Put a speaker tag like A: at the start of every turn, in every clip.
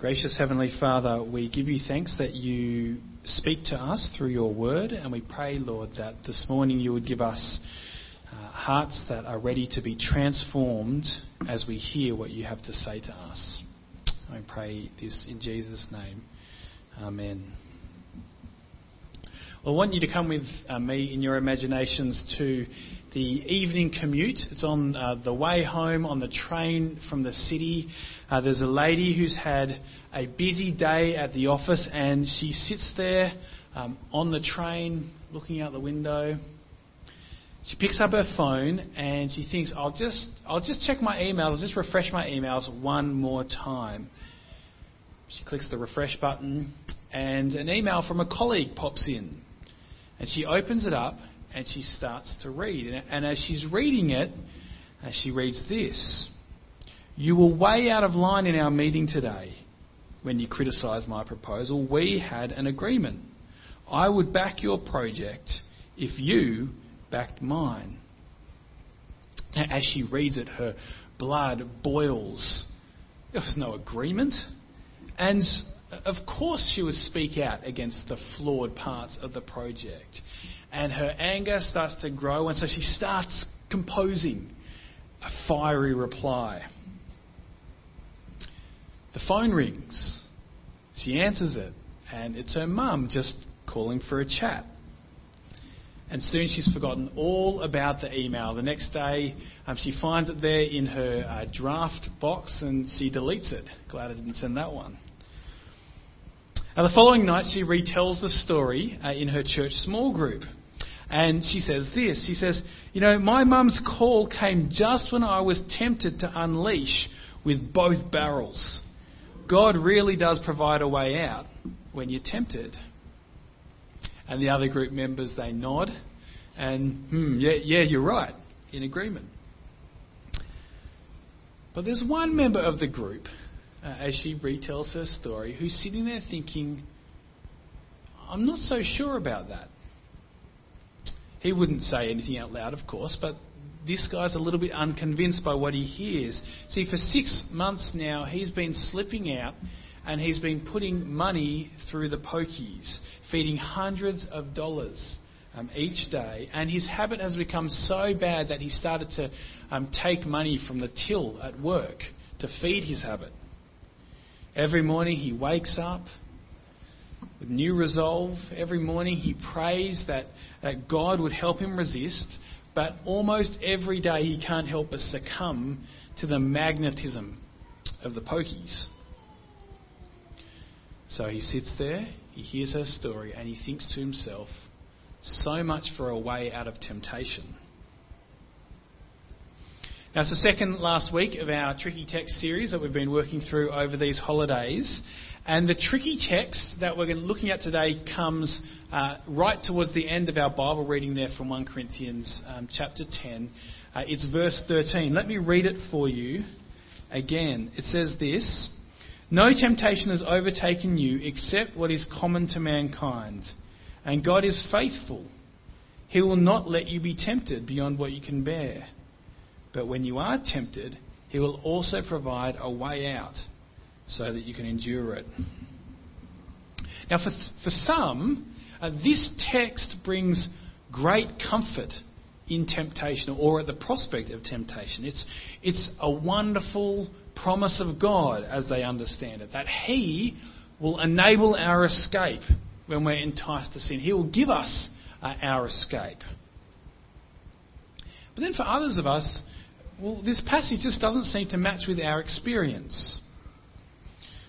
A: Gracious Heavenly Father, we give you thanks that you speak to us through your word, and we pray, Lord, that this morning you would give us uh, hearts that are ready to be transformed as we hear what you have to say to us. I pray this in Jesus' name. Amen. Well, I want you to come with uh, me in your imaginations to the evening commute. It's on uh, the way home on the train from the city. Uh, there's a lady who's had a busy day at the office and she sits there um, on the train looking out the window. She picks up her phone and she thinks, I'll just, I'll just check my emails, I'll just refresh my emails one more time. She clicks the refresh button and an email from a colleague pops in. And she opens it up and she starts to read. And as she's reading it, as she reads this You were way out of line in our meeting today when you criticised my proposal. We had an agreement. I would back your project if you backed mine. As she reads it, her blood boils. There was no agreement. And of course, she would speak out against the flawed parts of the project. And her anger starts to grow, and so she starts composing a fiery reply. The phone rings. She answers it, and it's her mum just calling for a chat. And soon she's forgotten all about the email. The next day, um, she finds it there in her uh, draft box and she deletes it. Glad I didn't send that one. Now, the following night, she retells the story uh, in her church small group. And she says this She says, You know, my mum's call came just when I was tempted to unleash with both barrels. God really does provide a way out when you're tempted. And the other group members, they nod and, hmm, yeah, yeah, you're right, in agreement. But there's one member of the group uh, as she retells her story, who's sitting there thinking, I'm not so sure about that. He wouldn't say anything out loud, of course, but this guy's a little bit unconvinced by what he hears. See, for six months now, he's been slipping out and he's been putting money through the pokies, feeding hundreds of dollars um, each day. And his habit has become so bad that he started to um, take money from the till at work to feed his habit. Every morning he wakes up with new resolve. Every morning he prays that, that God would help him resist. But almost every day he can't help but succumb to the magnetism of the pokies. So he sits there, he hears her story, and he thinks to himself, so much for a way out of temptation. Now, it's the second last week of our tricky text series that we've been working through over these holidays. And the tricky text that we're looking at today comes uh, right towards the end of our Bible reading there from 1 Corinthians um, chapter 10. Uh, it's verse 13. Let me read it for you again. It says this No temptation has overtaken you except what is common to mankind. And God is faithful. He will not let you be tempted beyond what you can bear. But when you are tempted, He will also provide a way out so that you can endure it. Now, for, for some, uh, this text brings great comfort in temptation or at the prospect of temptation. It's, it's a wonderful promise of God as they understand it, that He will enable our escape when we're enticed to sin. He will give us uh, our escape. But then for others of us, well, this passage just doesn't seem to match with our experience.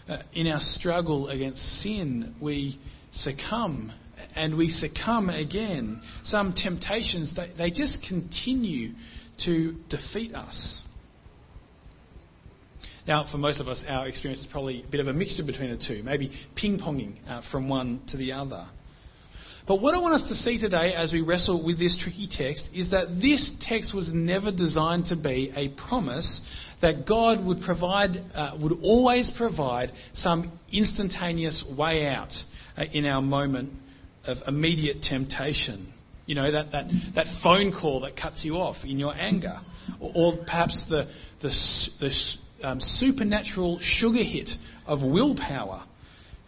A: Uh, in our struggle against sin, we succumb and we succumb again. Some temptations, they, they just continue to defeat us. Now, for most of us, our experience is probably a bit of a mixture between the two, maybe ping ponging uh, from one to the other. But what I want us to see today as we wrestle with this tricky text is that this text was never designed to be a promise that God would provide, uh, would always provide some instantaneous way out uh, in our moment of immediate temptation. You know, that, that, that phone call that cuts you off in your anger. Or, or perhaps the, the, the um, supernatural sugar hit of willpower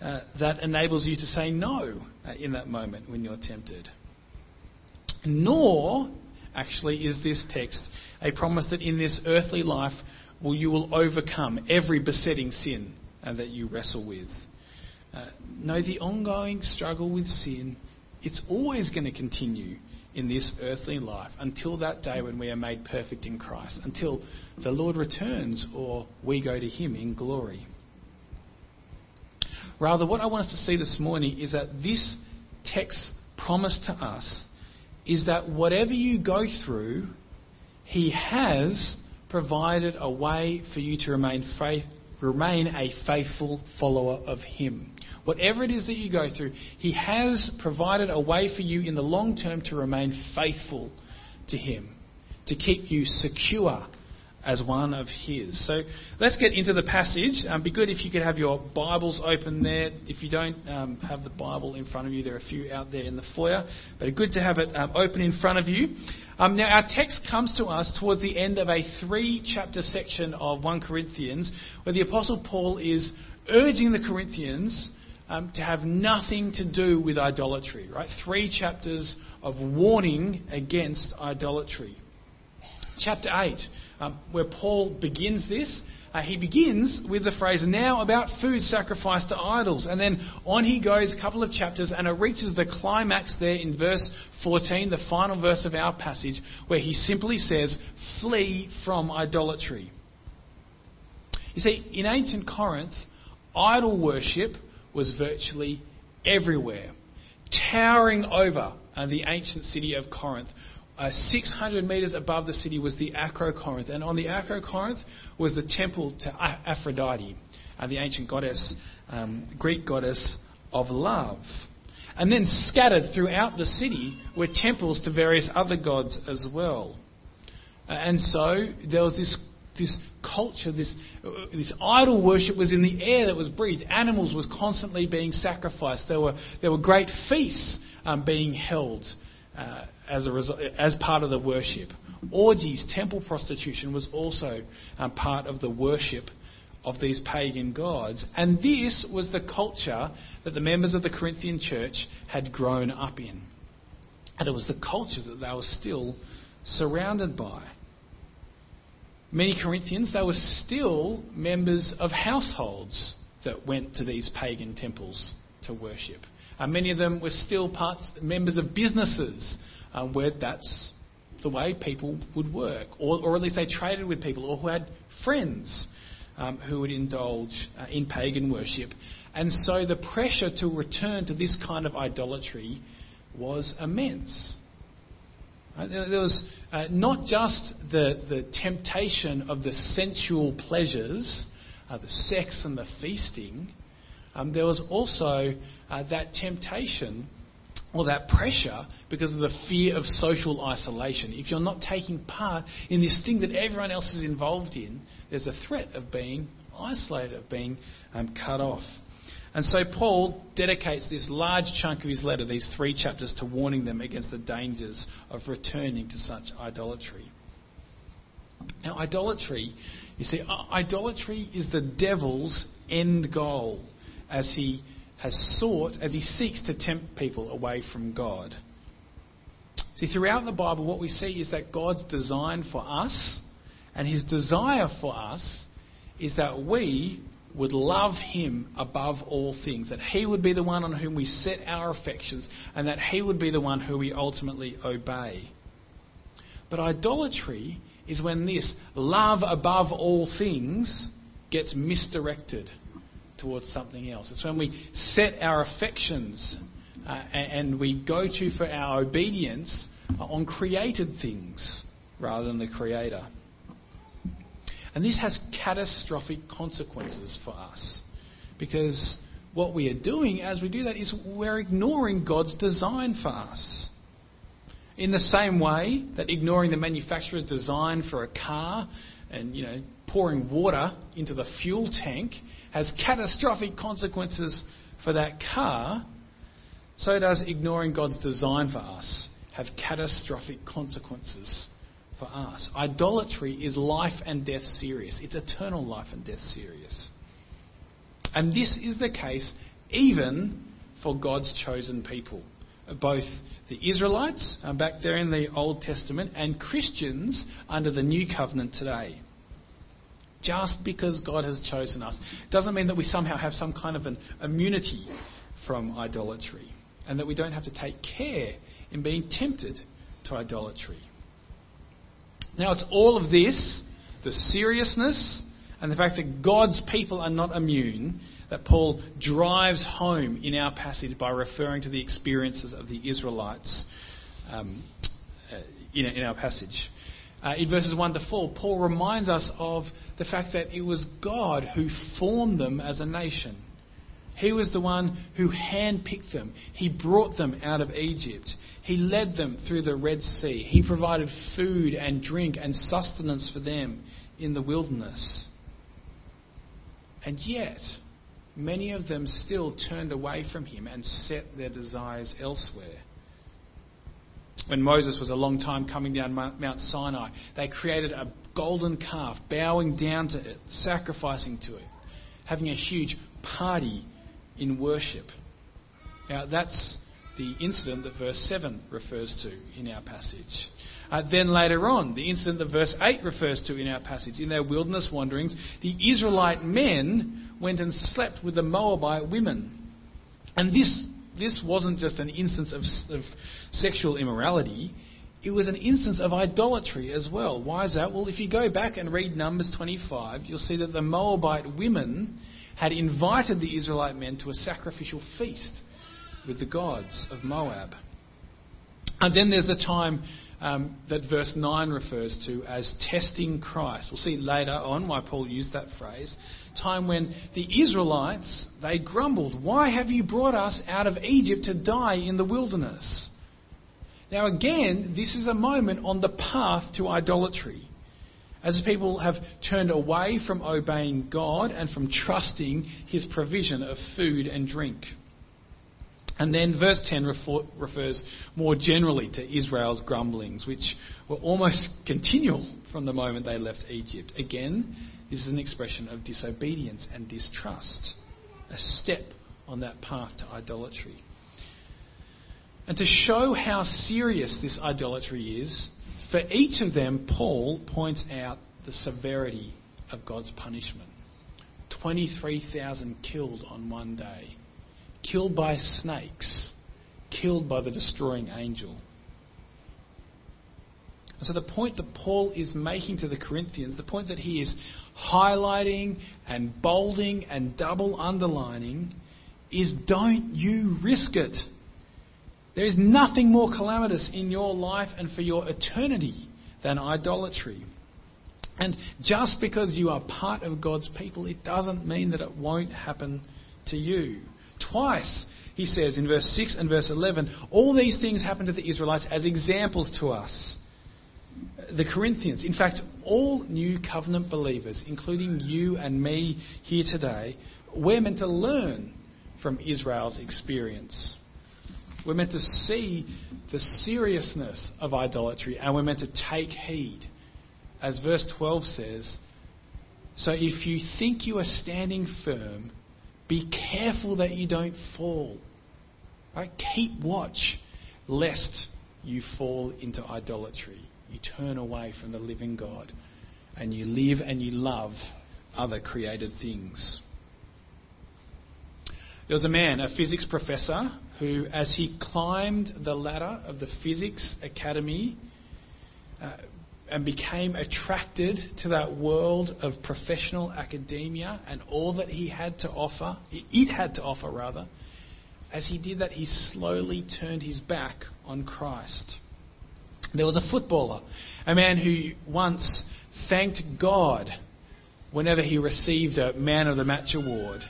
A: uh, that enables you to say no uh, in that moment when you're tempted. Nor, actually, is this text a promise that in this earthly life will you will overcome every besetting sin uh, that you wrestle with. Uh, no, the ongoing struggle with sin, it's always going to continue in this earthly life until that day when we are made perfect in Christ, until the Lord returns or we go to Him in glory. Rather, what I want us to see this morning is that this text promise to us is that whatever you go through, He has provided a way for you to remain, faith, remain a faithful follower of Him. Whatever it is that you go through, He has provided a way for you in the long term to remain faithful to Him, to keep you secure as one of His. So let's get into the passage. Um, be good if you could have your Bibles open there. If you don't um, have the Bible in front of you, there are a few out there in the foyer, but good to have it um, open in front of you. Um, now, our text comes to us towards the end of a three chapter section of 1 Corinthians where the Apostle Paul is urging the Corinthians um, to have nothing to do with idolatry, right? Three chapters of warning against idolatry. Chapter 8, um, where Paul begins this, uh, he begins with the phrase, now about food sacrificed to idols. And then on he goes a couple of chapters, and it reaches the climax there in verse 14, the final verse of our passage, where he simply says, flee from idolatry. You see, in ancient Corinth, idol worship was virtually everywhere. Towering over uh, the ancient city of Corinth, uh, 600 metres above the city was the Acrocorinth, and on the Acrocorinth was the temple to Aphrodite, uh, the ancient goddess, um, Greek goddess of love. And then scattered throughout the city were temples to various other gods as well. Uh, and so there was this this culture, this, this idol worship was in the air that was breathed. Animals was constantly being sacrificed. There were, there were great feasts um, being held uh, as, a result, as part of the worship. Orgies, temple prostitution was also um, part of the worship of these pagan gods. And this was the culture that the members of the Corinthian church had grown up in. And it was the culture that they were still surrounded by many Corinthians, they were still members of households that went to these pagan temples to worship. Uh, many of them were still parts, members of businesses uh, where that's the way people would work, or, or, at least they traded with people, or who had friends um, who would indulge uh, in pagan worship. And so the pressure to return to this kind of idolatry was immense. Right? There was uh, not just the, the temptation of the sensual pleasures, uh, the sex and the feasting, um, there was also uh, that temptation or that pressure because of the fear of social isolation. If you're not taking part in this thing that everyone else is involved in, there's a threat of being isolated, of being um, cut off. And so Paul dedicates this large chunk of his letter, these three chapters, to warning them against the dangers of returning to such idolatry. Now, idolatry, you see, idolatry is the devil's end goal as he has sought, as he seeks to tempt people away from God. See, throughout the Bible, what we see is that God's design for us and his desire for us is that we would love him above all things, that he would be the one on whom we set our affections, and that he would be the one who we ultimately obey. But idolatry is when this love above all things gets misdirected towards something else. It's when we set our affections uh, and we go to for our obedience on created things rather than the Creator. And this has catastrophic consequences for us because what we are doing as we do that is we're ignoring God's design for us. In the same way that ignoring the manufacturer's design for a car and you know pouring water into the fuel tank has catastrophic consequences for that car, so does ignoring God's design for us have catastrophic consequences for us. Idolatry is life and death serious, it's eternal life and death serious. And this is the case even for God's chosen people. Both the Israelites uh, back there in the Old Testament and Christians under the New Covenant today. Just because God has chosen us doesn't mean that we somehow have some kind of an immunity from idolatry and that we don't have to take care in being tempted to idolatry. Now, it's all of this, the seriousness, and the fact that God's people are not immune, that Paul drives home in our passage by referring to the experiences of the Israelites um, uh, in, in, our passage. Uh, in verses 1 to 4, Paul reminds us of the fact that it was God who formed them as a nation. He was the one who handpicked them. He brought them out of Egypt. He led them through the Red Sea. He provided food and drink and sustenance for them in the wilderness. And yet, many of them still turned away from him and set their desires elsewhere. When Moses was a long time coming down Mount Sinai, they created a golden calf, bowing down to it, sacrificing to it, having a huge party in worship. Now, that's the incident that verse 7 refers to in our passage. Uh, then later on, the incident that verse 8 refers to in our passage, in their wilderness wanderings, the Israelite men went and slept with the Moabite women. And this, this wasn't just an instance of, of sexual immorality, it was an instance of idolatry as well. Why is that? Well, if you go back and read Numbers 25, you'll see that the Moabite women had invited the Israelite men to a sacrificial feast with the gods of Moab. And then there's the time um, that verse 9 refers to as testing Christ. We'll see later on why Paul used that phrase. Time when the Israelites, they grumbled, Why have you brought us out of Egypt to die in the wilderness? Now, again, this is a moment on the path to idolatry as people have turned away from obeying God and from trusting His provision of food and drink. And then verse 10 refer, refers more generally to Israel's grumblings, which were almost continual from the moment they left Egypt. Again, this is an expression of disobedience and distrust, a step on that path to idolatry. And to show how serious this idolatry is, for each of them, Paul points out the severity of God's punishment. 23,000 killed on one day, killed by snakes, killed by the destroying angel. And so, the point that Paul is making to the Corinthians, the point that he is highlighting and bolding and double underlining, is don't you risk it. There is nothing more calamitous in your life and for your eternity than idolatry. And just because you are part of God's people, it doesn't mean that it won't happen to you. Twice, he says in verse 6 and verse 11, all these things happened to the Israelites as examples to us. The Corinthians, in fact, all new covenant believers, including you and me here today, we're meant to learn from Israel's experience. We're meant to see the seriousness of idolatry and we're meant to take heed. As verse 12 says, so if you think you are standing firm, be careful that you don't fall. Right? Keep watch lest you fall into idolatry. You turn away from the living God and you live and you love other created things. There was a man, a physics professor, who, as he climbed the ladder of the Physics Academy uh, and became attracted to that world of professional academia and all that he had to offer, it had to offer rather, as he did that, he slowly turned his back on Christ. There was a footballer, a man who once thanked God whenever he received a Man of the Match award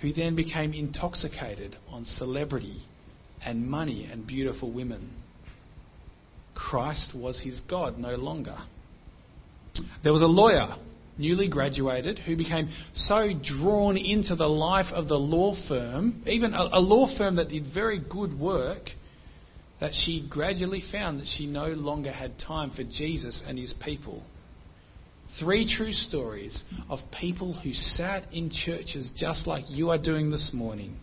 A: who then became intoxicated on celebrity and money and beautiful women. Christ was his God no longer. There was a lawyer, newly graduated, who became so drawn into the life of the law firm, even a, a law firm that did very good work, that she gradually found that she no longer had time for Jesus and his people. Three true stories of people who sat in churches just like you are doing this morning,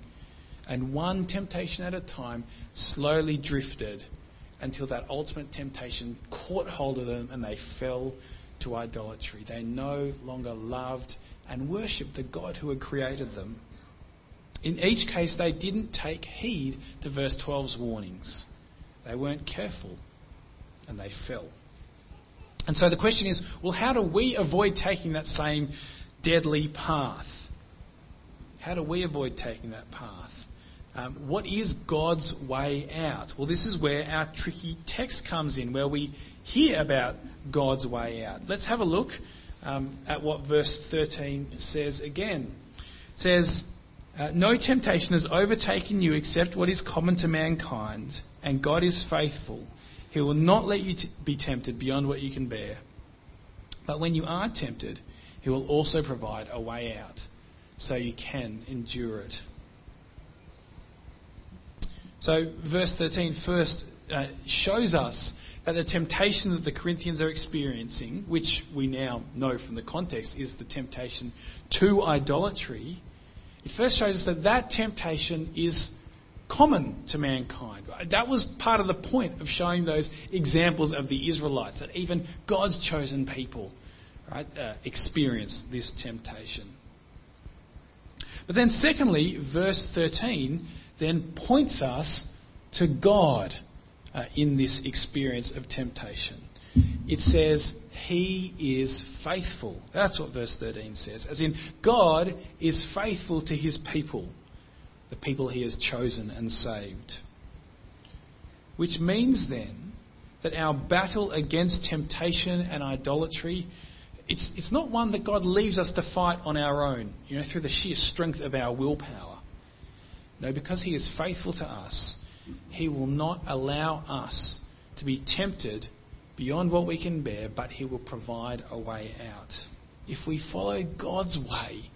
A: and one temptation at a time slowly drifted until that ultimate temptation caught hold of them and they fell to idolatry. They no longer loved and worshipped the God who had created them. In each case, they didn't take heed to verse 12's warnings. They weren't careful and they fell. And so the question is well, how do we avoid taking that same deadly path? How do we avoid taking that path? Um, what is God's way out? Well, this is where our tricky text comes in, where we hear about God's way out. Let's have a look um, at what verse 13 says again. It says, uh, No temptation has overtaken you except what is common to mankind, and God is faithful. He will not let you t- be tempted beyond what you can bear. But when you are tempted, He will also provide a way out so you can endure it. So, verse 13 first uh, shows us that the temptation that the Corinthians are experiencing, which we now know from the context is the temptation to idolatry, it first shows us that that temptation is common to mankind. That was part of the point of showing those examples of the Israelites, that even God's chosen people right, uh, experience this temptation. But then, secondly, verse 13 then points us to God uh, in this experience of temptation. It says, He is faithful. That's what verse 13 says. As in, God is faithful to His people, the people He has chosen and saved. Which means then that our battle against temptation and idolatry it's, it's not one that God leaves us to fight on our own, you know, through the sheer strength of our willpower. No, because He is faithful to us, He will not allow us to be tempted beyond what we can bear, but He will provide a way out. If we follow God's way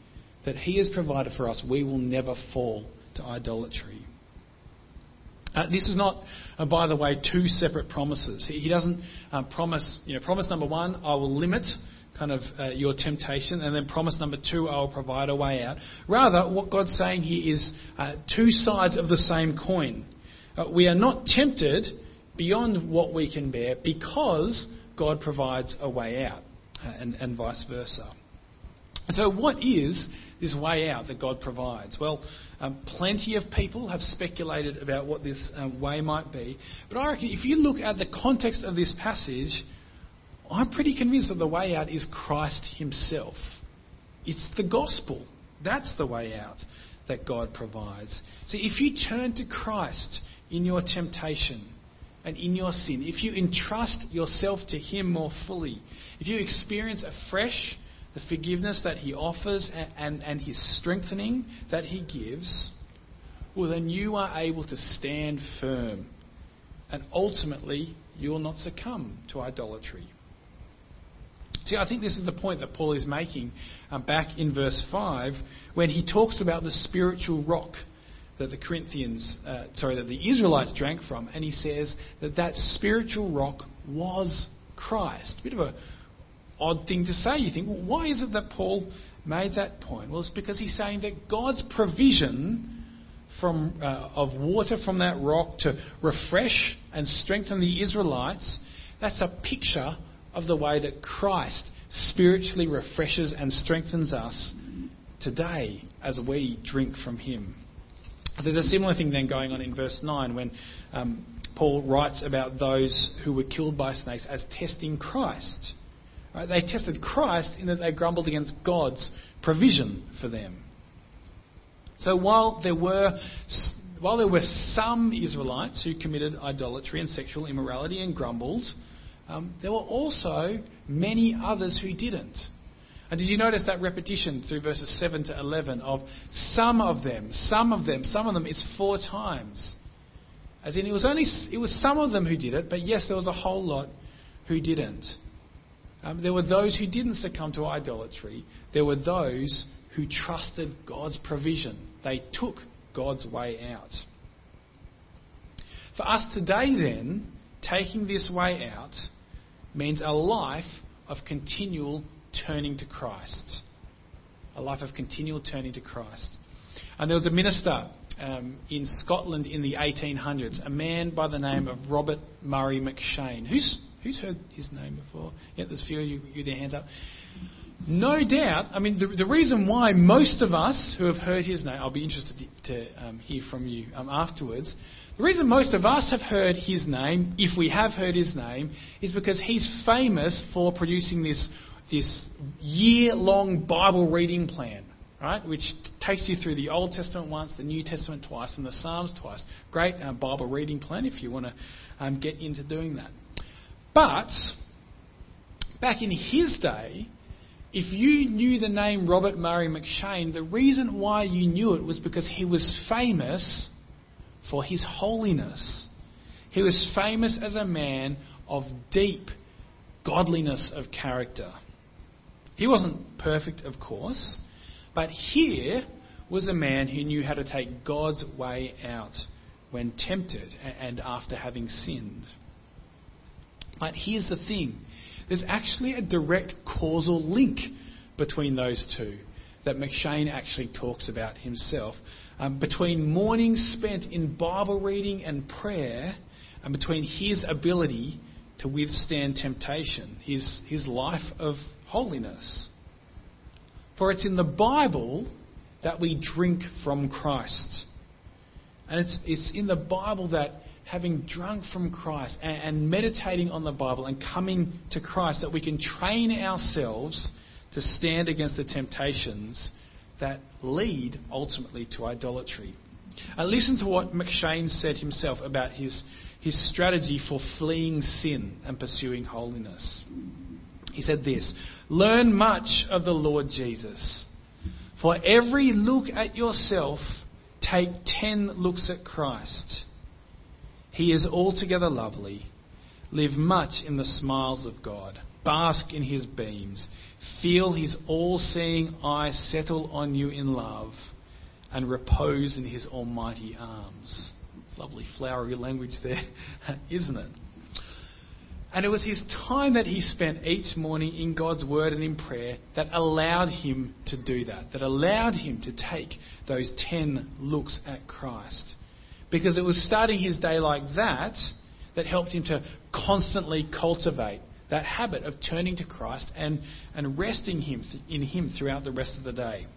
A: that He has provided for us, we will never fall to idolatry. Uh, this is not, uh, by the way, two separate promises. He, he doesn't uh, promise, you know, promise number one, I will limit kind of uh, your temptation, and then promise number two, I will provide a way out. Rather, what God's saying here is uh, two sides of the same coin. Uh, we are not tempted beyond what we can bear because God provides a way out, uh, and, and vice versa. So, what is this way out that God provides? Well, um, plenty of people have speculated about what this um, way might be, but I reckon if you look at the context of this passage, I'm pretty convinced that the way out is Christ Himself. It's the gospel. That's the way out that God provides. See, if you turn to Christ in your temptation and in your sin, if you entrust yourself to Him more fully, if you experience afresh the forgiveness that He offers and, and, and His strengthening that He gives, well, then you are able to stand firm. And ultimately, you will not succumb to idolatry. See, I think this is the point that Paul is making um, back in verse 5 when he talks about the spiritual rock that the Corinthians, uh, sorry, that the Israelites drank from, and he says that that spiritual rock was Christ. A bit of a odd thing to say. You think, well, why is it that Paul made that point? Well, it's because he's saying that God's provision from, uh, of water from that rock to refresh and strengthen the Israelites, that's a picture of the way that Christ spiritually refreshes and strengthens us today as we drink from Him. There's a similar thing then going on in verse 9 when um, Paul writes about those who were killed by snakes as testing Christ. Right? They tested Christ in that they grumbled against God's provision for them. So while there were while there were some Israelites who committed idolatry and sexual immorality and grumbled, um, there were also many others who didn't. And did you notice that repetition through verses 7 to 11 of some of them, some of them, some of them? It's four times. As in, it was only it was some of them who did it, but yes, there was a whole lot who didn't. Um, there were those who didn't succumb to idolatry. There were those who trusted God's provision. They took God's way out. For us today, then, taking this way out means a life of continual turning to Christ. A life of continual turning to Christ. And there was a minister um, in Scotland in the 1800s, a man by the name of Robert Murray M'Cheyne. Who's, who's heard his name before? Yeah, there's a few of you with their hands up. No doubt, I mean, the, the, reason why most of us who have heard his name, I'll be interested to, to um, hear from you um, afterwards. The reason most of us have heard his name, if we have heard his name, is because he's famous for producing this, this year long Bible reading plan right, which takes you through the Old Testament once, the New Testament twice, and the Psalms twice. Great uh, Bible reading plan if you want to um, get into doing that. But back in his day, if you knew the name Robert Murray M'Cheyne, the reason why you knew it was because he was famous for his holiness. He was famous as a man of deep godliness of character. He wasn't perfect, of course. But here was a man who knew how to take God's way out when tempted and after having sinned. But here's the thing there's actually a direct causal link between those two that M'Cheyne actually talks about himself. Um, between mornings spent in Bible reading and prayer, and between his ability to withstand temptation, his, his life of holiness. For it's in the Bible that we drink from Christ. And it's, it's in the Bible that having drunk from Christ and, and meditating on the Bible and coming to Christ, that we can train ourselves to stand against the temptations that lead ultimately to idolatry. Uh, listen to what M'Cheyne said himself about his, his strategy for fleeing sin and pursuing holiness. He said this Learn much of the Lord Jesus. For every look at yourself, take ten looks at Christ. He is altogether lovely. Live much in the smiles of God. Bask in his beams. Feel his all seeing eye settle on you in love and repose in his almighty arms. Lovely flowery language there, isn't it? And it was his time that he spent each morning in God's Word and in prayer that allowed him to do that, that allowed him to take those 10 looks at Christ. Because it was starting his day like that that helped him to constantly cultivate that habit of turning to Christ and, and resting him in him throughout the rest of the day.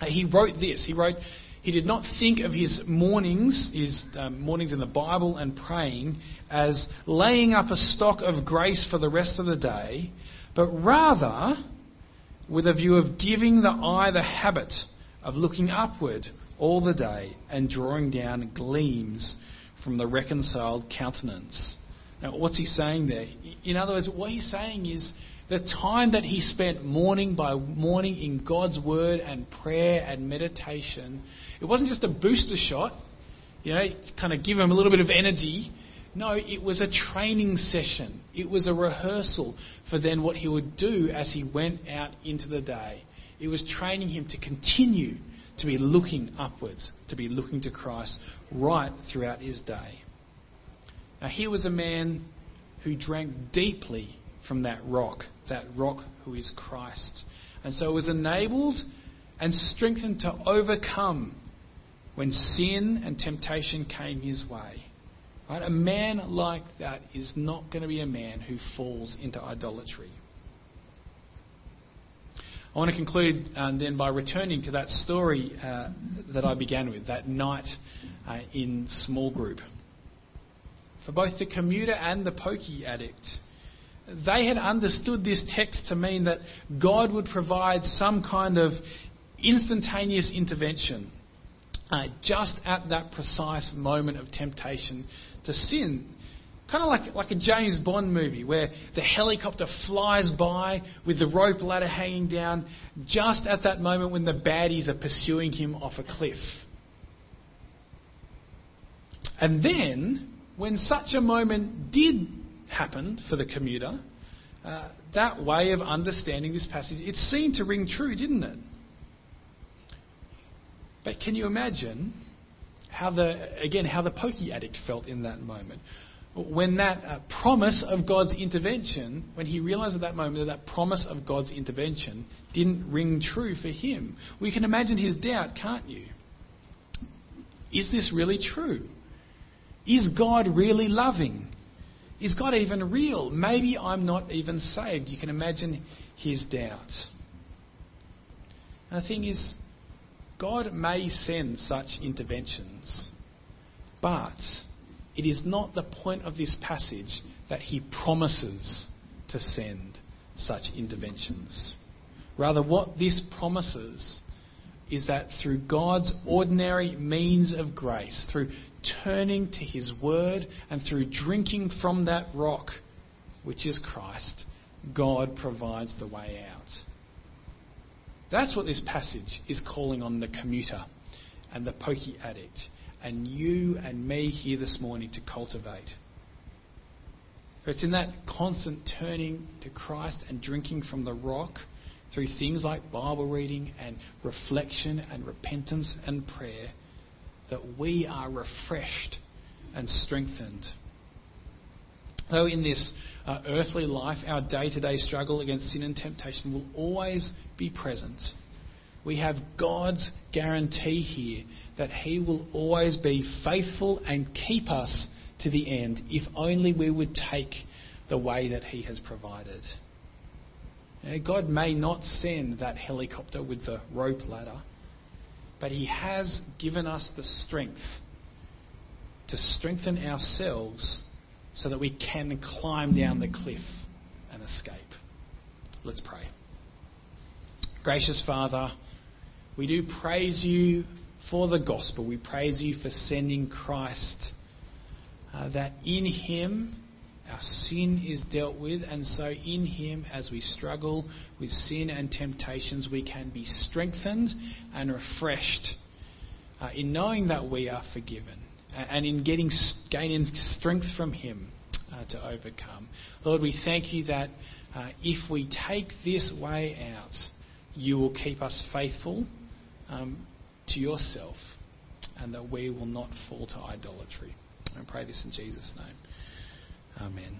A: He wrote this. He wrote, he did not think of his mornings, his um, mornings in the Bible and praying, as laying up a stock of grace for the rest of the day, but rather with a view of giving the eye the habit of looking upward all the day and drawing down gleams from the reconciled countenance. Now, what's he saying there? In other words, what he's saying is the time that he spent morning by morning in God's Word and prayer and meditation, it wasn't just a booster shot, you know, kind of give him a little bit of energy. No, it was a training session. It was a rehearsal for then what he would do as he went out into the day. It was training him to continue to be looking upwards, to be looking to Christ right throughout his day. Now, here was a man who drank deeply from that rock, that rock who is Christ. And so it was enabled and strengthened to overcome when sin and temptation came his way. Right? A man like that is not going to be a man who falls into idolatry. I want to conclude uh, then by returning to that story uh, that I began with, that night uh, in small group. For both the commuter and the pokey addict, they had understood this text to mean that God would provide some kind of instantaneous intervention uh, just at that precise moment of temptation to sin. Kind of like, like a James Bond movie where the helicopter flies by with the rope ladder hanging down just at that moment when the baddies are pursuing him off a cliff. And then, when such a moment did happened for the commuter, uh, that way of understanding this passage, it seemed to ring true, didn't it? But can you imagine how the, again, how the pokey addict felt in that moment. When that uh, promise of God's intervention, when he realized at that moment that that promise of God's intervention didn't ring true for him, we can imagine his doubt, can't you? Is this really true? Is God really loving? Is God even real? Maybe I'm not even saved. You can imagine his doubt. And the thing is, God may send such interventions, but it is not the point of this passage that he promises to send such interventions. Rather, what this promises is that through God's ordinary means of grace, through turning to His Word and through drinking from that rock, which is Christ, God provides the way out. That's what this passage is calling on the commuter and the pokey addict and you and me here this morning to cultivate. For it's in that constant turning to Christ and drinking from the rock through things like Bible reading and reflection and repentance and prayer that we are refreshed and strengthened. Though in this uh, earthly life, our day to day struggle against sin and temptation will always be present, we have God's guarantee here that He will always be faithful and keep us to the end if only we would take the way that He has provided. God may not send that helicopter with the rope ladder, but He has given us the strength to strengthen ourselves so that we can climb down the cliff and escape. Let's pray. Gracious Father, we do praise you for the gospel. We praise you for sending Christ, uh, that in Him our sin is dealt with, and so in Him, as we struggle with sin and temptations, we can be strengthened and refreshed uh, in knowing that we are forgiven and in getting gaining strength from Him uh, to overcome. Lord, we thank you that uh, if we take this way out, you will keep us faithful um, to yourself and that we will not fall to idolatry. I pray this in Jesus' name. Amen.